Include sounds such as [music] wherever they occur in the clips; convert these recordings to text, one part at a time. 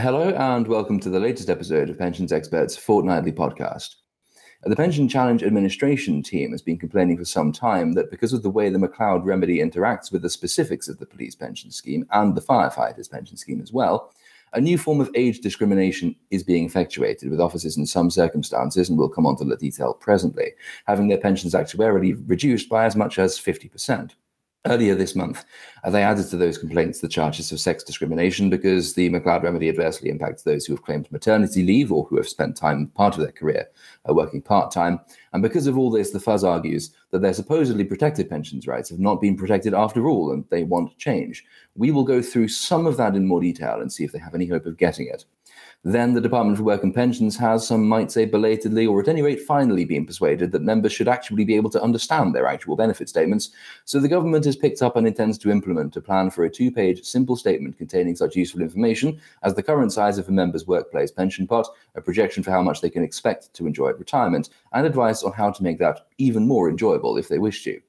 Hello, and welcome to the latest episode of Pensions Experts Fortnightly Podcast. The Pension Challenge Administration team has been complaining for some time that because of the way the McCloud remedy interacts with the specifics of the police pension scheme and the firefighters pension scheme as well, a new form of age discrimination is being effectuated with officers in some circumstances, and we'll come on to the detail presently, having their pensions actuarially reduced by as much as 50%. Earlier this month, they added to those complaints the charges of sex discrimination because the McCloud remedy adversely impacts those who have claimed maternity leave or who have spent time part of their career uh, working part time. And because of all this, the Fuzz argues that their supposedly protected pensions rights have not been protected after all, and they want change. We will go through some of that in more detail and see if they have any hope of getting it then the Department for Work and Pensions has, some might say belatedly, or at any rate finally been persuaded that members should actually be able to understand their actual benefit statements. So the government has picked up and intends to implement a plan for a two page simple statement containing such useful information as the current size of a member's workplace pension pot, a projection for how much they can expect to enjoy at retirement, and advice on how to make that even more enjoyable if they wish to.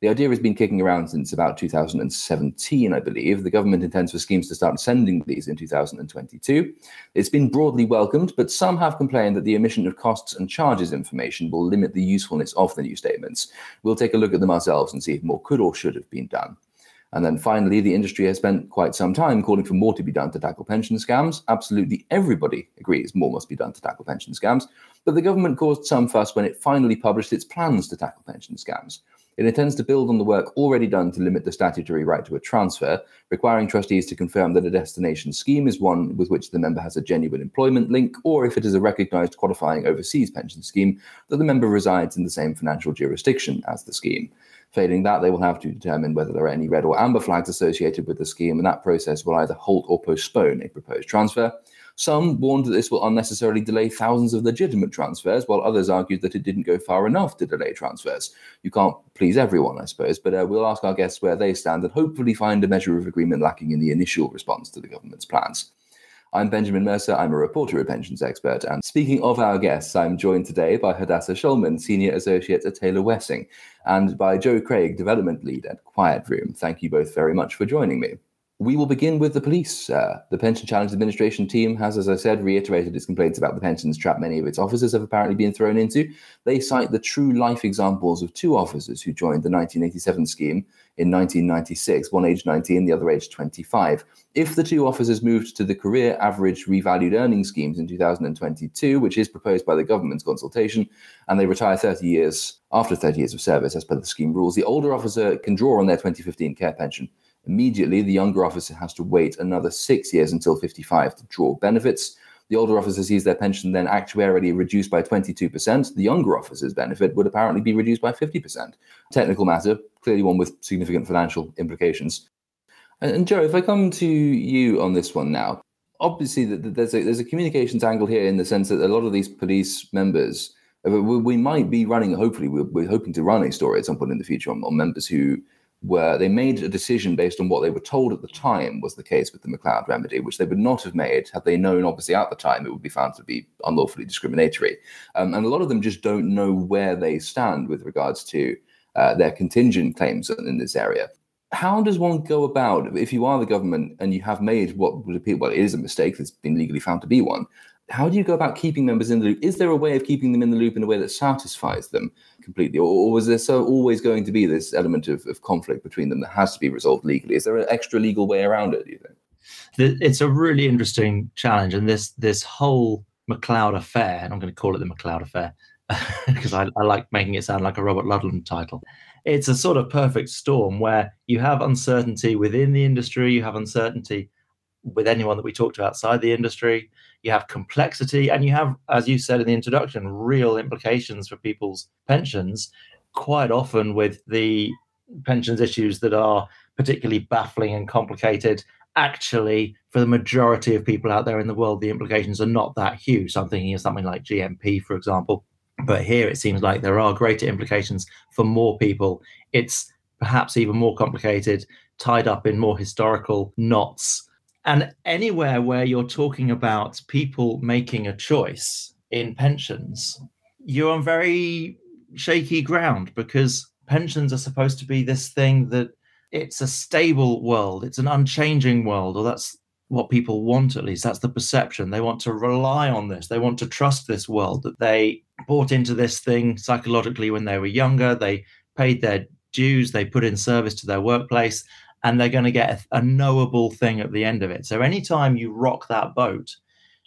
The idea has been kicking around since about 2017, I believe. The government intends for schemes to start sending these in 2022. It's been broadly welcomed, but some have complained that the omission of costs and charges information will limit the usefulness of the new statements. We'll take a look at them ourselves and see if more could or should have been done. And then finally, the industry has spent quite some time calling for more to be done to tackle pension scams. Absolutely everybody agrees more must be done to tackle pension scams. But the government caused some fuss when it finally published its plans to tackle pension scams. It intends to build on the work already done to limit the statutory right to a transfer, requiring trustees to confirm that a destination scheme is one with which the member has a genuine employment link, or if it is a recognised qualifying overseas pension scheme, that the member resides in the same financial jurisdiction as the scheme. Failing that, they will have to determine whether there are any red or amber flags associated with the scheme, and that process will either halt or postpone a proposed transfer. Some warned that this will unnecessarily delay thousands of legitimate transfers, while others argued that it didn't go far enough to delay transfers. You can't please everyone, I suppose, but uh, we'll ask our guests where they stand and hopefully find a measure of agreement lacking in the initial response to the government's plans. I'm Benjamin Mercer. I'm a reporter at Pensions Expert. And speaking of our guests, I'm joined today by Hadassah Shulman, Senior Associate at Taylor Wessing, and by Joe Craig, Development Lead at Quiet Room. Thank you both very much for joining me. We will begin with the police. Uh, the Pension Challenge Administration team has, as I said, reiterated its complaints about the pensions trap many of its officers have apparently been thrown into. They cite the true life examples of two officers who joined the 1987 scheme in 1996, one aged 19, the other aged 25. If the two officers moved to the career average revalued earnings schemes in 2022, which is proposed by the government's consultation, and they retire 30 years after 30 years of service as per the scheme rules, the older officer can draw on their 2015 care pension Immediately, the younger officer has to wait another six years until 55 to draw benefits. The older officer sees their pension then actuarially reduced by 22%. The younger officer's benefit would apparently be reduced by 50%. Technical matter, clearly one with significant financial implications. And, and Joe, if I come to you on this one now, obviously there's a, there's a communications angle here in the sense that a lot of these police members, uh, we might be running, hopefully, we're, we're hoping to run a story at some point in the future on, on members who were they made a decision based on what they were told at the time was the case with the McCloud remedy, which they would not have made had they known, obviously, at the time it would be found to be unlawfully discriminatory. Um, and a lot of them just don't know where they stand with regards to uh, their contingent claims in this area. How does one go about if you are the government and you have made what would appear, well, it is a mistake that's been legally found to be one? How do you go about keeping members in the loop? Is there a way of keeping them in the loop in a way that satisfies them? completely, or, or, was there so always going to be this element of, of conflict between them that has to be resolved legally? Is there an extra legal way around it? Do you think? It's a really interesting challenge, and this this whole McCloud affair, and I'm going to call it the McCloud affair [laughs] because I, I like making it sound like a Robert Ludlum title. It's a sort of perfect storm where you have uncertainty within the industry, you have uncertainty with anyone that we talk to outside the industry, you have complexity, and you have, as you said in the introduction, real implications for people's pensions. Quite often, with the pensions issues that are particularly baffling and complicated, actually, for the majority of people out there in the world, the implications are not that huge. So I'm thinking of something like GMP, for example. But here it seems like there are greater implications for more people. It's perhaps even more complicated, tied up in more historical knots and anywhere where you're talking about people making a choice in pensions, you're on very shaky ground because pensions are supposed to be this thing that it's a stable world, it's an unchanging world, or that's what people want at least. That's the perception. They want to rely on this. They want to trust this world that they bought into this thing psychologically when they were younger. They paid their dues. They put in service to their workplace and they're going to get a, a knowable thing at the end of it so anytime you rock that boat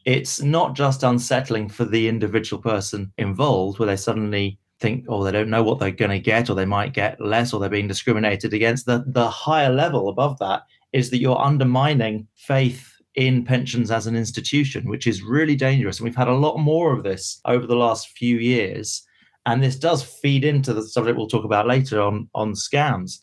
it's not just unsettling for the individual person involved where they suddenly think or they don't know what they're going to get or they might get less or they're being discriminated against the the higher level above that is that you're undermining faith in pensions as an institution, which is really dangerous. And we've had a lot more of this over the last few years. And this does feed into the subject we'll talk about later on on scams.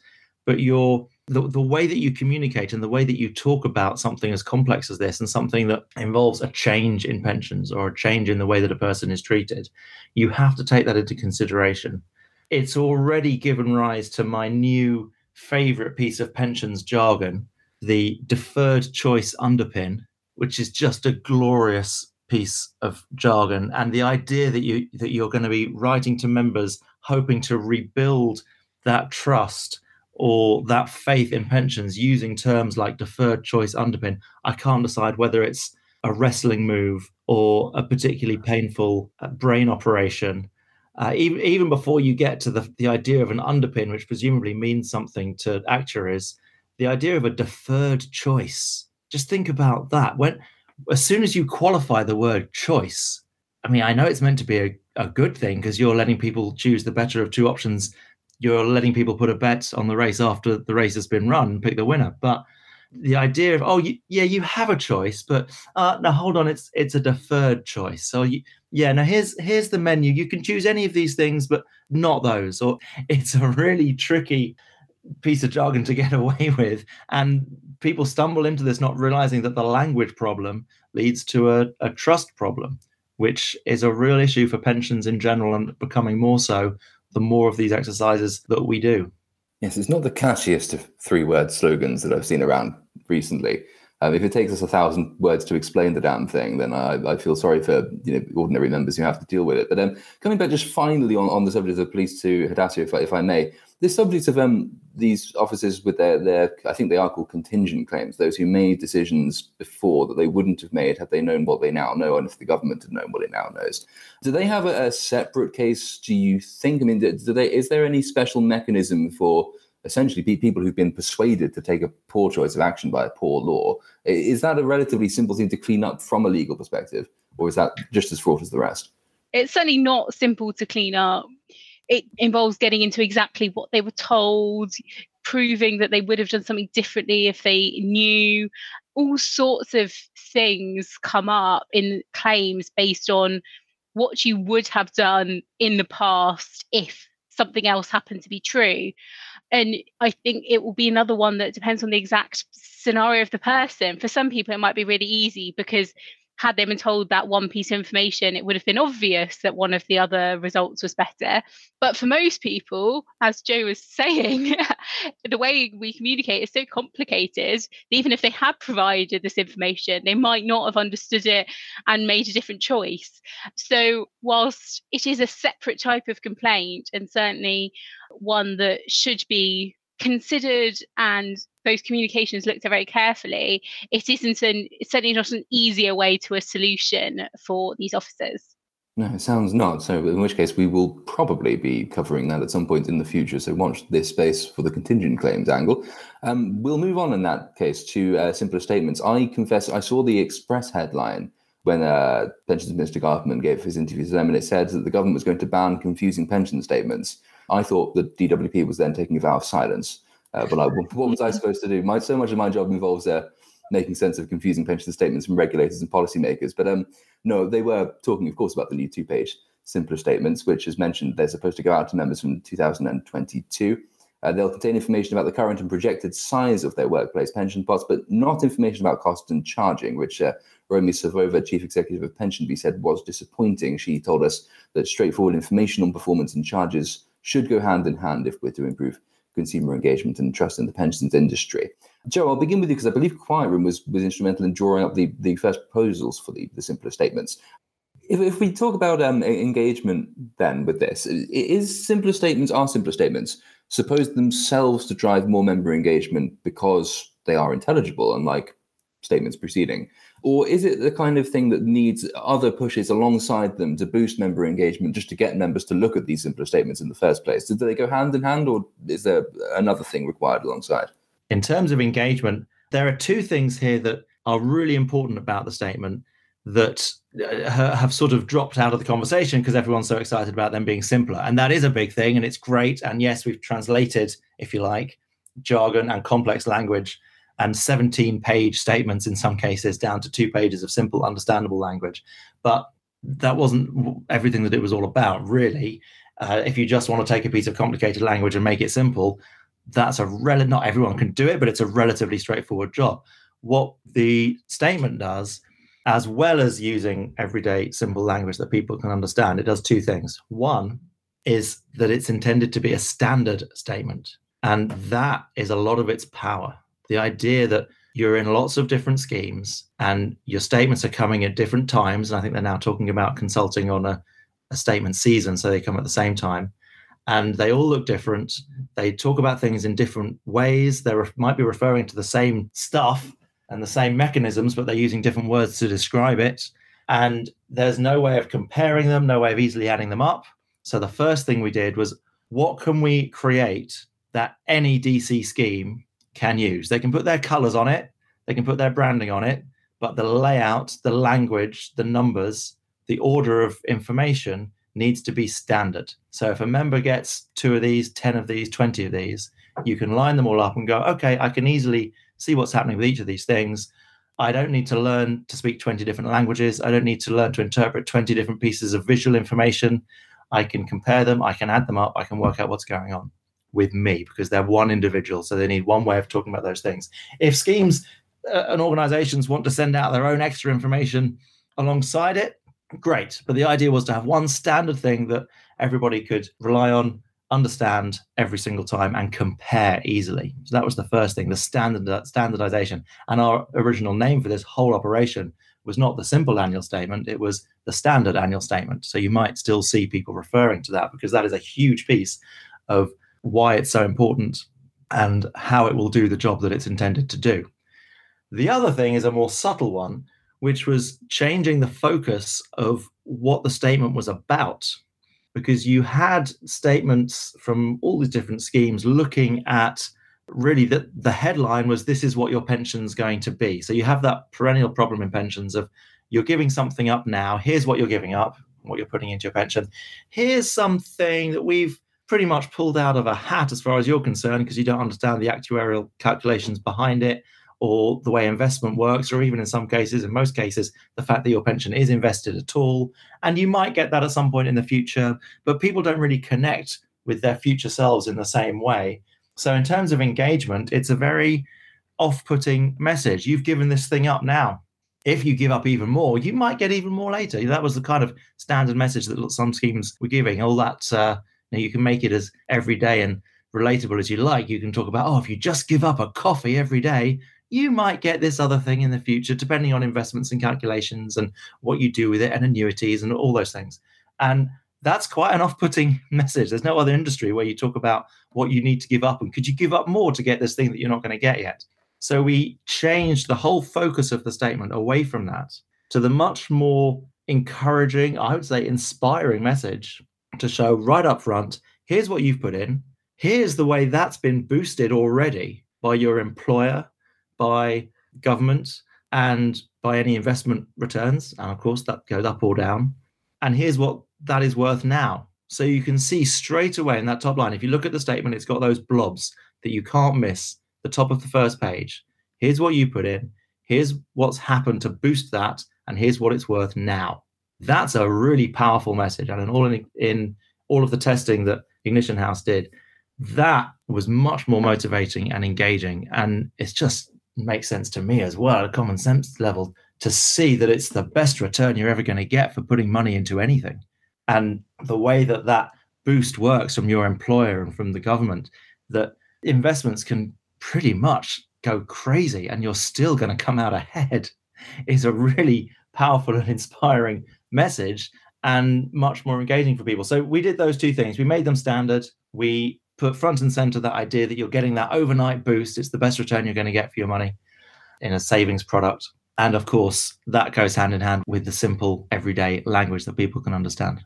But your the, the way that you communicate and the way that you talk about something as complex as this and something that involves a change in pensions or a change in the way that a person is treated, you have to take that into consideration. It's already given rise to my new favorite piece of pensions jargon, the deferred choice underpin, which is just a glorious piece of jargon, and the idea that you that you're going to be writing to members hoping to rebuild that trust or that faith in pensions using terms like deferred choice underpin, I can't decide whether it's a wrestling move or a particularly painful uh, brain operation. Uh, even even before you get to the the idea of an underpin, which presumably means something to actuaries, the idea of a deferred choice. Just think about that. When as soon as you qualify the word choice, I mean, I know it's meant to be a, a good thing because you're letting people choose the better of two options. You're letting people put a bet on the race after the race has been run, and pick the winner. But the idea of oh you, yeah you have a choice but uh no hold on it's it's a deferred choice so you, yeah now here's here's the menu you can choose any of these things but not those or [laughs] it's a really tricky piece of jargon to get [laughs] away with. And people stumble into this not realizing that the language problem leads to a, a trust problem, which is a real issue for pensions in general and becoming more so the more of these exercises that we do. Yes, it's not the catchiest of three word slogans that I've seen around recently. Um, if it takes us a thousand words to explain the damn thing, then I, I, feel sorry for you know ordinary members who have to deal with it. But um, coming back just finally on, on the subject of the police to Hadassah, if, if I may, this subject of um, these officers with their, their, I think they are called contingent claims, those who made decisions before that they wouldn't have made had they known what they now know, and if the government had known what it now knows. Do they have a, a separate case? Do you think? I mean, do, do they? Is there any special mechanism for essentially people who've been persuaded to take a poor choice of action by a poor law. Is that a relatively simple thing to clean up from a legal perspective, or is that just as fraught as the rest? It's certainly not simple to clean up. It involves getting into exactly what they were told, proving that they would have done something differently if they knew. All sorts of things come up in claims based on what you would have done in the past if something else happened to be true and I think it will be another one that depends on the exact scenario of the person. For some people, it might be really easy because had they been told that one piece of information, it would have been obvious that one of the other results was better. But for most people, as Joe was [laughs] saying, the way we communicate is so complicated. Even if they had provided this information, they might not have understood it and made a different choice. So, whilst it is a separate type of complaint and certainly one that should be considered and those communications looked at very carefully, it isn't an it's certainly not an easier way to a solution for these officers. No, it sounds not. So, in which case, we will probably be covering that at some point in the future. So, watch this space for the contingent claims angle. Um, we'll move on in that case to uh, simpler statements. I confess, I saw the Express headline when uh, Pensions Minister Gardner gave his interview to them, and it said that the government was going to ban confusing pension statements. I thought the DWP was then taking a vow of silence. Uh, but I, what was I supposed to do? My, so much of my job involves uh, making sense of confusing pension statements from regulators and policymakers. But um, no, they were talking, of course, about the new two-page simpler statements, which, as mentioned, they're supposed to go out to members from 2022. Uh, they'll contain information about the current and projected size of their workplace pension pots, but not information about cost and charging, which uh, Romi Savova, chief executive of PensionBee, said was disappointing. She told us that straightforward information on performance and charges should go hand in hand if we're to improve consumer engagement and trust in the pensions industry. Joe, I'll begin with you because I believe Quiet Room was, was instrumental in drawing up the, the first proposals for the, the simpler statements. If, if we talk about um, engagement then with this, is simpler statements, are simpler statements supposed themselves to drive more member engagement because they are intelligible, unlike statements preceding? Or is it the kind of thing that needs other pushes alongside them to boost member engagement just to get members to look at these simpler statements in the first place? Do they go hand in hand or is there another thing required alongside? In terms of engagement, there are two things here that are really important about the statement that uh, have sort of dropped out of the conversation because everyone's so excited about them being simpler. And that is a big thing and it's great. And yes, we've translated, if you like, jargon and complex language and 17 page statements in some cases down to two pages of simple, understandable language. But that wasn't everything that it was all about, really. Uh, if you just want to take a piece of complicated language and make it simple, that's a rel- not everyone can do it, but it's a relatively straightforward job. What the statement does, as well as using everyday simple language that people can understand, it does two things. One is that it's intended to be a standard statement, and that is a lot of its power the idea that you're in lots of different schemes and your statements are coming at different times. And I think they're now talking about consulting on a, a statement season, so they come at the same time. And they all look different. They talk about things in different ways. They re- might be referring to the same stuff and the same mechanisms, but they're using different words to describe it. And there's no way of comparing them, no way of easily adding them up. So the first thing we did was what can we create that any DC scheme can use. They can put their colors on it, they can put their branding on it, but the layout, the language, the numbers, the order of information needs to be standard. So if a member gets two of these, 10 of these, 20 of these, you can line them all up and go, okay, I can easily see what's happening with each of these things. I don't need to learn to speak 20 different languages. I don't need to learn to interpret 20 different pieces of visual information. I can compare them, I can add them up, I can work out what's going on with me because they're one individual. So they need one way of talking about those things. If schemes uh, and organizations want to send out their own extra information alongside it, great. But the idea was to have one standard thing that everybody could rely on, understand every single time, and compare easily. So that was the first thing, the standard standardization. And our original name for this whole operation was not the simple annual statement, it was the standard annual statement. So you might still see people referring to that because that is a huge piece of why it's so important, and how it will do the job that it's intended to do. The other thing is a more subtle one, which was changing the focus of what the statement was about. Because you had statements from all these different schemes looking at really that the headline was this is what your pension's going to be. So you have that perennial problem in pensions of you're giving something up now. Here's what you're giving up, what you're putting into your pension. Here's something that we've pretty much pulled out of a hat as far as you're concerned because you don't understand the actuarial calculations behind it or the way investment works, or even in some cases, in most cases, the fact that your pension is invested at all. And you might get that at some point in the future, but people don't really connect with their future selves in the same way. So, in terms of engagement, it's a very off putting message. You've given this thing up now. If you give up even more, you might get even more later. That was the kind of standard message that some schemes were giving. All that uh, now you can make it as everyday and relatable as you like. You can talk about, oh, if you just give up a coffee every day, you might get this other thing in the future, depending on investments and calculations and what you do with it and annuities and all those things. And that's quite an off-putting [laughs] message. There's no other industry where you talk about what you need to give up and could you give up more to get this thing that you're not going to get yet. So we changed the whole focus of the statement away from that to the much more encouraging, I would say inspiring message to show right up front here's what you've put in, here's the way that's been boosted already by your employer, by government, and by any investment returns. And of course, that goes up or down. And here's what that is worth now. So you can see straight away in that top line, if you look at the statement, it's got those blobs that you can't miss, the top of the first page. Here's what you put in, here's what's happened to boost that, and here's what it's worth now. That's a really powerful message. And in all in, in all of the testing that Ignition House did, that was much more motivating and engaging. And it just makes sense to me as well, at a common sense level, to see that it's the best return you're ever going to get for putting money into anything. And the way that that boost works from your employer and from the government, that investments can pretty much go crazy and you're still going to come out ahead is a really powerful and inspiring message and much more engaging for people. So we did those two things. We made them standard. We put front and center that idea that you're getting that overnight boost. It's the best return you're going to get for your money. in a savings product. And of course, that goes hand in hand with the simple everyday language that people can understand.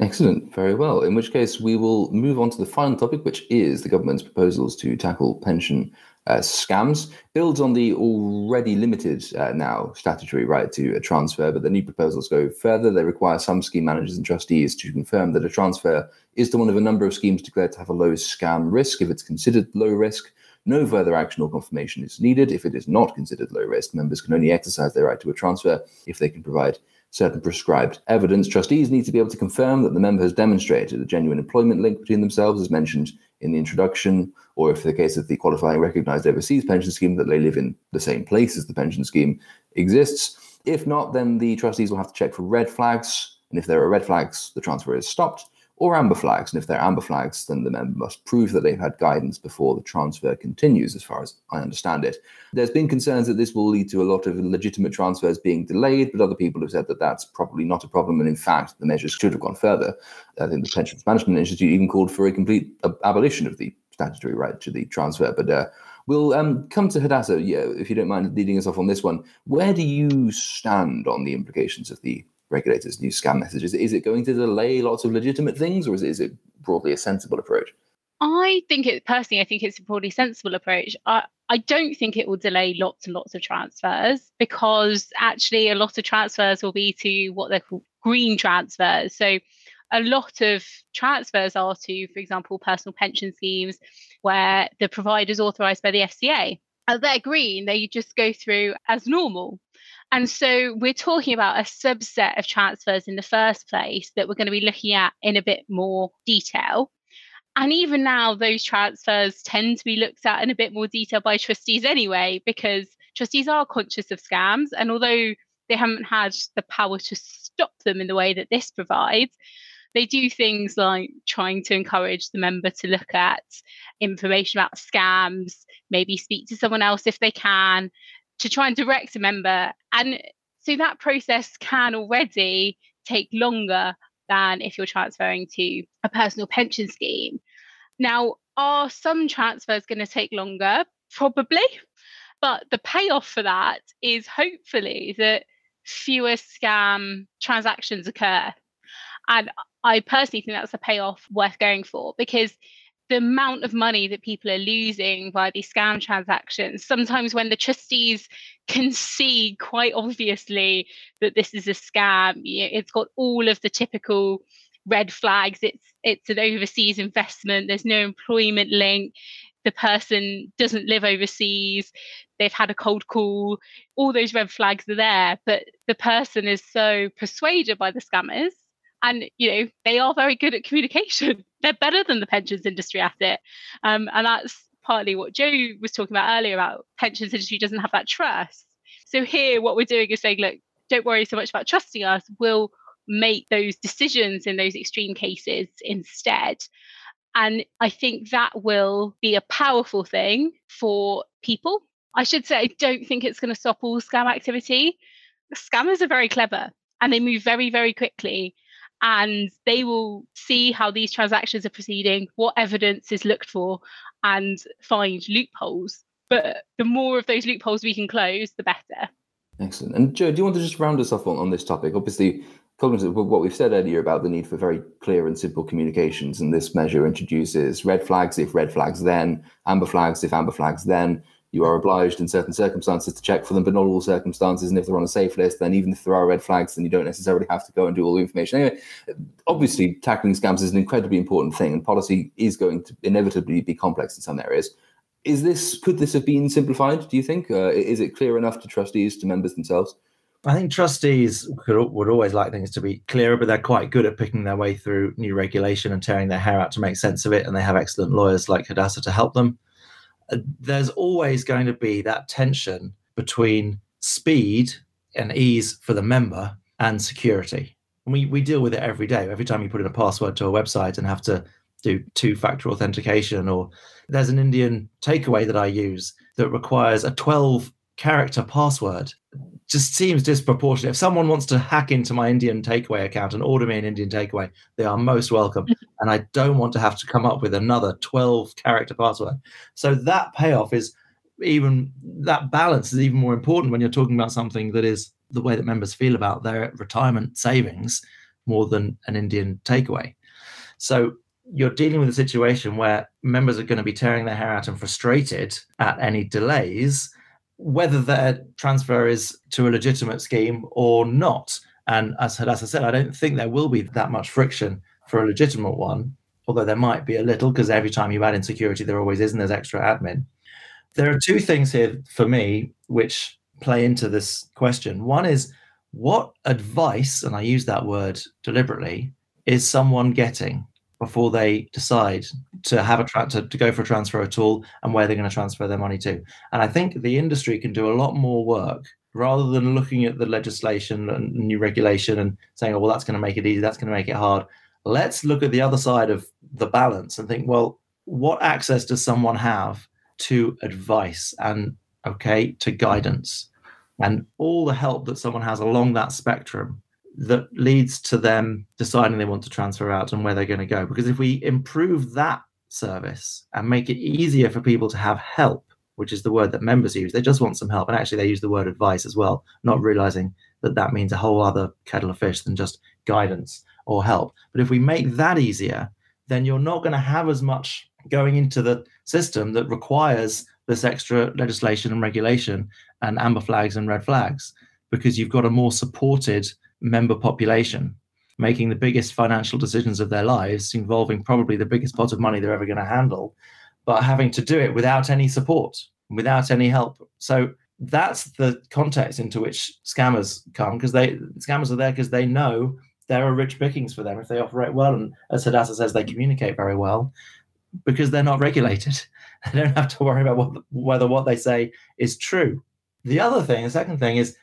Excellent. Very well. In which case, we will move on to the final topic, which is the government's proposals to tackle pension uh, scams. Builds on the already limited uh, now statutory right to a transfer, but the new proposals go further. They require some scheme managers and trustees to confirm that a transfer is to one of a number of schemes declared to have a low scam risk. If it's considered low risk, no further action or confirmation is needed. If it is not considered low risk, members can only exercise their right to a transfer if they can provide certain prescribed evidence. Trustees need to be able to confirm that the member has demonstrated a genuine employment link between themselves, as mentioned in the introduction, or if the case of the qualifying recognized overseas pension scheme, that they live in the same place as the pension scheme exists. If not, then the trustees will have to check for red flags. And if there are red flags, the transfer is stopped or amber flags. And if they're amber flags, then the member must prove that they've had guidance before the transfer continues, as far as I understand it. There's been concerns that this will lead to a lot of legitimate transfers being delayed, but other people have said that that's probably not a problem. And in fact, the measures should have gone further. I think the Pensions Management Institute even called for a complete abolition of the statutory right to the transfer. But uh, We'll um, come to Hadassah, yeah, if you don't mind leading us off on this one. Where do you stand on the implications of the regulators' new scam messages? Is it going to delay lots of legitimate things, or is it, is it broadly a sensible approach? I think it personally, I think it's a broadly sensible approach. I, I don't think it will delay lots and lots of transfers because actually a lot of transfers will be to what they're called green transfers. So a lot of transfers are to, for example, personal pension schemes where the provider is authorized by the FCA. They're green, they just go through as normal. And so we're talking about a subset of transfers in the first place that we're going to be looking at in a bit more detail. And even now, those transfers tend to be looked at in a bit more detail by trustees anyway, because trustees are conscious of scams. And although they haven't had the power to stop them in the way that this provides, they do things like trying to encourage the member to look at information about scams, maybe speak to someone else if they can, to try and direct a member. And so that process can already take longer than if you're transferring to a personal pension scheme. Now, are some transfers going to take longer? Probably. But the payoff for that is hopefully that fewer scam transactions occur. And I personally think that's a payoff worth going for because the amount of money that people are losing by these scam transactions, sometimes when the trustees can see quite obviously that this is a scam, it's got all of the typical red flags. It's it's an overseas investment, there's no employment link, the person doesn't live overseas, they've had a cold call, all those red flags are there, but the person is so persuaded by the scammers and you know they are very good at communication. [laughs] They're better than the pensions industry at it um, and that's partly what joe was talking about earlier about pensions industry doesn't have that trust. So here what we're doing is saying look don't worry so much about trusting us. We'll make those decisions in those extreme cases instead. And i think that will be a powerful thing for people. I should say i don't think it's going to stop all scam activity. Scammers are very clever and they move very very quickly and they will see how these transactions are proceeding, what evidence is looked for, and find loopholes. But the more of those loopholes we can close, the better. Excellent. And Joe, do you want to just round us off on, on this topic? Obviously, cognizant of what we've said earlier about the need for very clear and simple communications, and this measure introduces red flags if red flags then, amber flags if amber flags then, you are obliged in certain circumstances to check for them, but not all circumstances. And if they're on a safe list, then even if there are red flags, then you don't necessarily have to go and do all the information. Anyway, obviously, tackling scams is an incredibly important thing, and policy is going to inevitably be complex in some areas. Is this could this have been simplified? Do you think? Uh, is it clear enough to trustees, to members themselves? I think trustees could, would always like things to be clearer, but they're quite good at picking their way through new regulation and tearing their hair out to make sense of it. And they have excellent lawyers like Hadassah to help them there's always going to be that tension between speed and ease for the member and security. We, we deal with it every day. Every time you put in a password to a website and have to do two factor authentication, or there's an Indian takeaway that I use that requires a 12 character password just seems disproportionate. If someone wants to hack into my Indian takeaway account and order me an Indian takeaway, they are most welcome. [laughs] and I don't want to have to come up with another 12 character password. So that payoff is even that balance is even more important when you're talking about something that is the way that members feel about their retirement savings more than an Indian takeaway. So you're dealing with a situation where members are going to be tearing their hair out and frustrated at any delays, whether their transfer is to a legitimate scheme or not. And as, as I said, I don't think there will be that much friction for a legitimate one, although there might be a little because every time you add in security, there always is, and there's extra admin. There are two things here for me which play into this question. One is what advice, and I use that word deliberately, is someone getting before they decide to have a tra- to, to go for a transfer at all and where they're going to transfer their money to. And I think the industry can do a lot more work rather than looking at the legislation and new regulation and saying, oh, well, that's going to make it easy, that's going to make it hard. Let's look at the other side of the balance and think, well, what access does someone have to advice and, okay, to guidance and all the help that someone has along that spectrum that leads to them deciding they want to transfer out and where they're going to go. Because if we improve that service and make it easier for people to have help, which is the word that members use, they just want some help. And actually, they use the word advice as well, not realizing that that means a whole other kettle of fish than just guidance or help. But if we make that easier, then you're not going to have as much going into the system that requires this extra legislation and regulation and amber flags and red flags because you've got a more supported member population making the biggest financial decisions of their lives, involving probably the biggest pot of money they're ever going to handle, but having to do it without any support, without any help. So that's the context into which scammers come because they scammers are there because they know there are rich pickings for them if they operate well. And as Hadassah says, they communicate very well because they're not regulated. [laughs] They don't have to worry about what, whether what they say is true. The other thing, the second thing is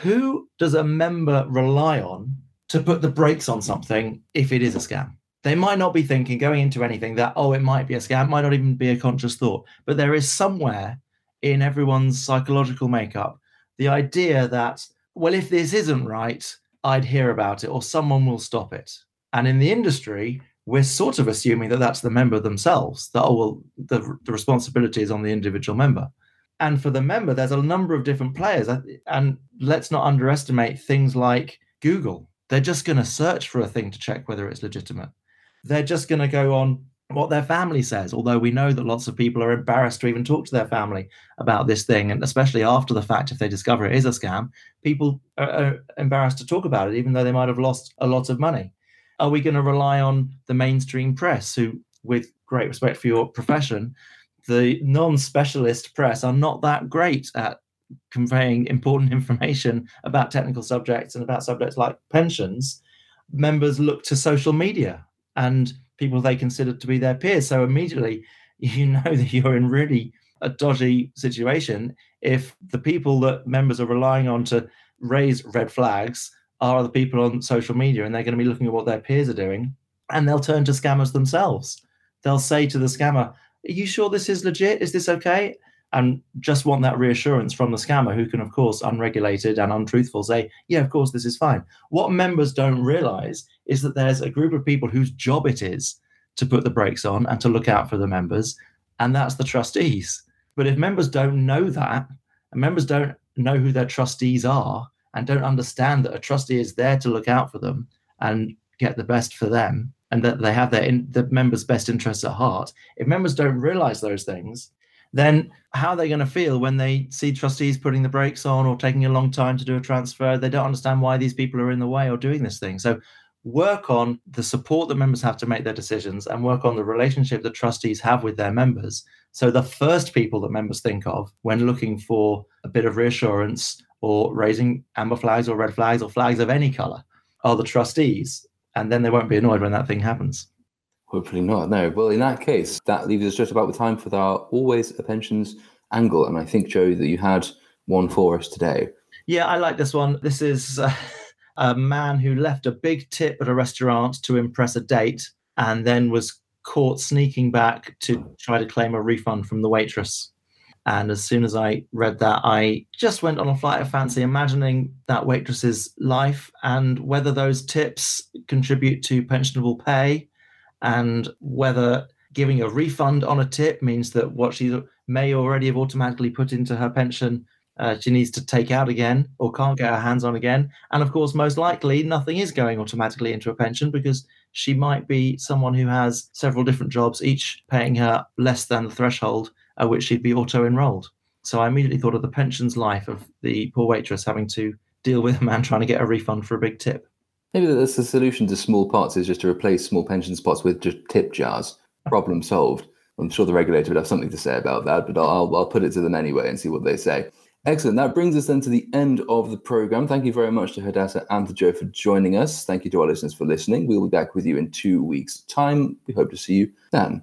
who does a member rely on to put the brakes on something if it is a scam? They might not be thinking going into anything that, oh, it might be a scam, might not even be a conscious thought, but there is somewhere in everyone's psychological makeup the idea that, well, if this isn't right, I'd hear about it or someone will stop it. And in the industry, we're sort of assuming that that's the member themselves, that, oh, well, the, the responsibility is on the individual member and for the member there's a number of different players. And let's not underestimate things like google. They're just going to search for a thing to check whether it's legitimate. They're just going to go on what their family says although we know that lots of people are embarrassed to even talk to their family about this thing and especially after the fact if they discover it is a scam people are, embarrassed to talk about it even though they might have lost a lot of money. Are we going to rely on the mainstream press who with great respect for your profession the non-specialist press are not that great at conveying important [laughs] information about technical subjects and about subjects like pensions, members look to social media and people they consider to be their peers. So immediately [laughs] you know that you're in really a dodgy situation if the people that members are relying on to raise red flags are the people on social media and they're going to be looking at what their peers are doing and they'll turn to scammers themselves. They'll say to the scammer, are you sure this is legit? Is this okay? And just want that reassurance from the scammer, who can, of course, unregulated and untruthful, say, yeah, of course, this is fine. What members don't realize is that there's a group of people whose job it is to put the brakes on and to look out for the members, and that's the trustees. But if members don't know that, and members don't know who their trustees are, and don't understand that a trustee is there to look out for them and get the best for them, and that they have their in, the members' best interests at heart. If members don't realize those things, then how are they going to feel when they see trustees putting the brakes on or taking a long time to do a transfer? They don't understand why these people are in the way or doing this thing. So work on the support that members have to make their decisions and work on the relationship that trustees have with their members. So the first people that members think of when looking for a bit of reassurance or raising amber flags or red flags or flags of any color are the trustees and then they won't be annoyed when that thing happens. Hopefully not. No. Well, in that case, that leaves us just about the time for our always a pensions angle. And I think, Joe, that you had one for us today. Yeah, I like this one. This is uh, [laughs] a man who left a big tip at a restaurant to impress a date and then was caught sneaking back to try to claim a refund from the waitress. And as soon as I read that, I just went on a flight of fancy, imagining that waitress's life and whether those tips contribute to pensionable pay and whether giving a refund on a tip means that what she may already have automatically put into her pension uh, she needs to take out again or can't get her hands on again. And of course, most likely, nothing is going automatically into a pension because she might be someone who has several different jobs, each paying her less than the threshold at which she'd be auto enrolled. So I immediately thought of the pensions life of the poor waitress having to deal with a man [laughs] trying to get a refund for a big tip. Maybe that's the solution to small pots is just to replace small pension pots with just tip jars. Problem solved. I'm sure the regulator would have something to say about that, but I'll, I'll put it to them anyway and see what they say. Excellent. That brings us then to the end of the program. Thank you very much to Hadassah and to Joe for joining us. Thank you to our listeners for listening. We'll be back with you in two weeks' time. We hope to see you then.